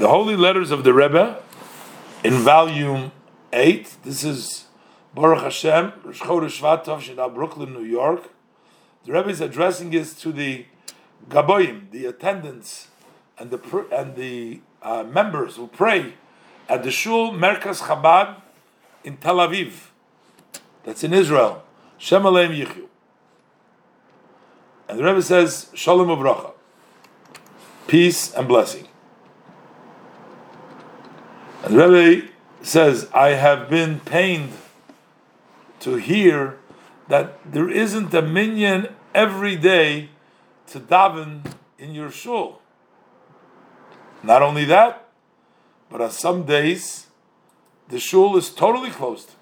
the Holy Letters of the Rebbe in volume 8. This is Baruch Hashem, Rosh Chodesh Brooklyn, New York. The Rebbe is addressing this to the Gaboim, the attendants and the and the uh, members who pray at the Shul Merkaz Chabad in Tel Aviv. That's in Israel. Shem Aleim. And the Rebbe says, Shalom Uvracha. Peace and blessing. Rebbe says, I have been pained to hear that there isn't a minyan every day to daven in your shul. Not only that, but on some days the shul is totally closed.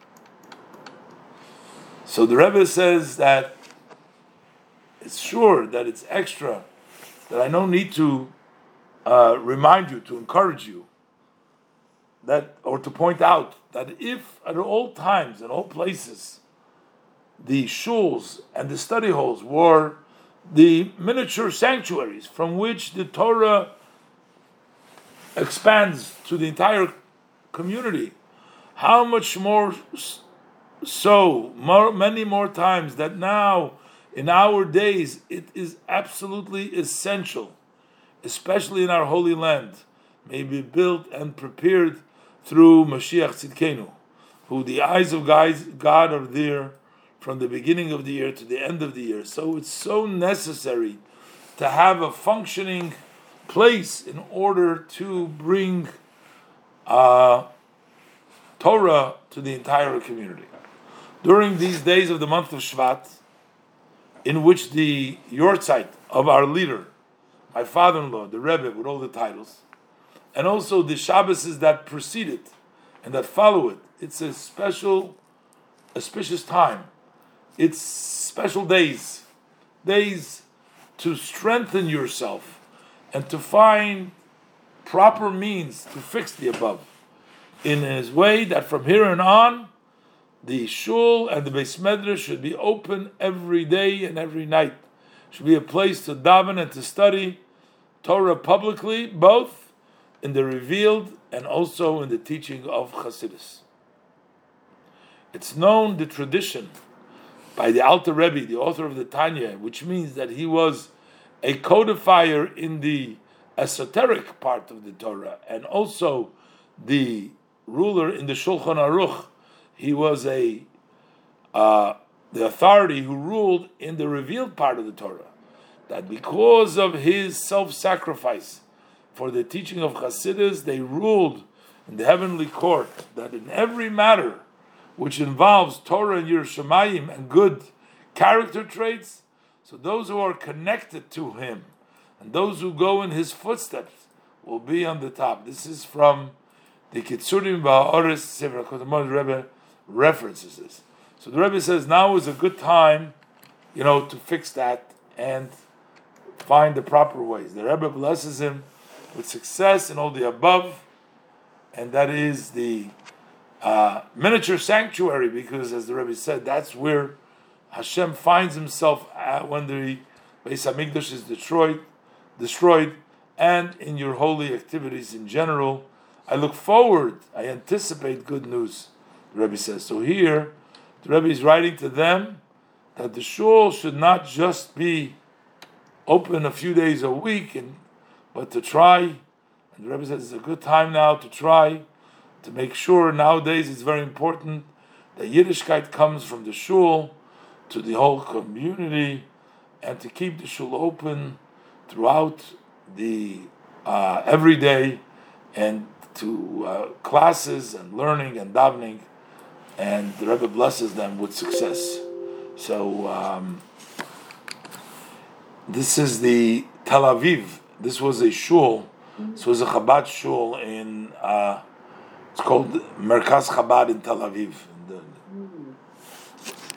So the Rebbe says that it's sure that it's extra, that I don't need to uh, remind you, to encourage you, that or to point out that if at all times and all places the shuls and the study halls were the miniature sanctuaries from which the Torah expands to the entire community, how much more so, more, many more times that now in our days it is absolutely essential, especially in our holy land, may be built and prepared through Mashiach Tzidkenu, who the eyes of God are there from the beginning of the year to the end of the year. So it's so necessary to have a functioning place in order to bring uh, Torah to the entire community. During these days of the month of Shvat, in which the yahrzeit of our leader, my father-in-law, the Rebbe, with all the titles, and also the Shabbases that precede it and that follow it, it's a special, auspicious time it's special days, days to strengthen yourself and to find proper means to fix the above. In his way that from here on on, the shul and the beis medrash should be open every day and every night. Should be a place to daven and to study Torah publicly, both in the revealed and also in the teaching of Chassidus. It's known the tradition by the Alter Rebbe, the author of the Tanya, which means that he was a codifier in the esoteric part of the Torah and also the ruler in the Shulchan Aruch. He was a uh, the authority who ruled in the revealed part of the Torah. That because of his self-sacrifice for the teaching of Hasidus, they ruled in the heavenly court that in every matter which involves Torah and Yiras Shamayim and good character traits, so those who are connected to him and those who go in his footsteps will be on the top. This is from the Kitzurim Ba'oris Sefer HaKotamon Rebbe references this. So the Rebbe says now is a good time, you know, to fix that and find the proper ways. The Rebbe blesses him with success in all the above, and that is the uh, miniature sanctuary because, as the Rebbe said, that's where Hashem finds himself when the Beis Hamikdash is destroyed, destroyed, and in your holy activities in general. I look forward. I anticipate good news. The Rebbe says. So here, the Rebbe is writing to them that the shul should not just be open a few days a week, and but to try. And the Rebbe says it's a good time now to try to make sure nowadays it's very important that Yiddishkeit comes from the shul to the whole community and to keep the shul open throughout the uh, every day and to uh, classes and learning and davening and the Rebbe blesses them with success. So um, this is the Tel Aviv. This was a shul. This was a Chabad shul in uh, it's called Merkaz Chabad in Tel Aviv.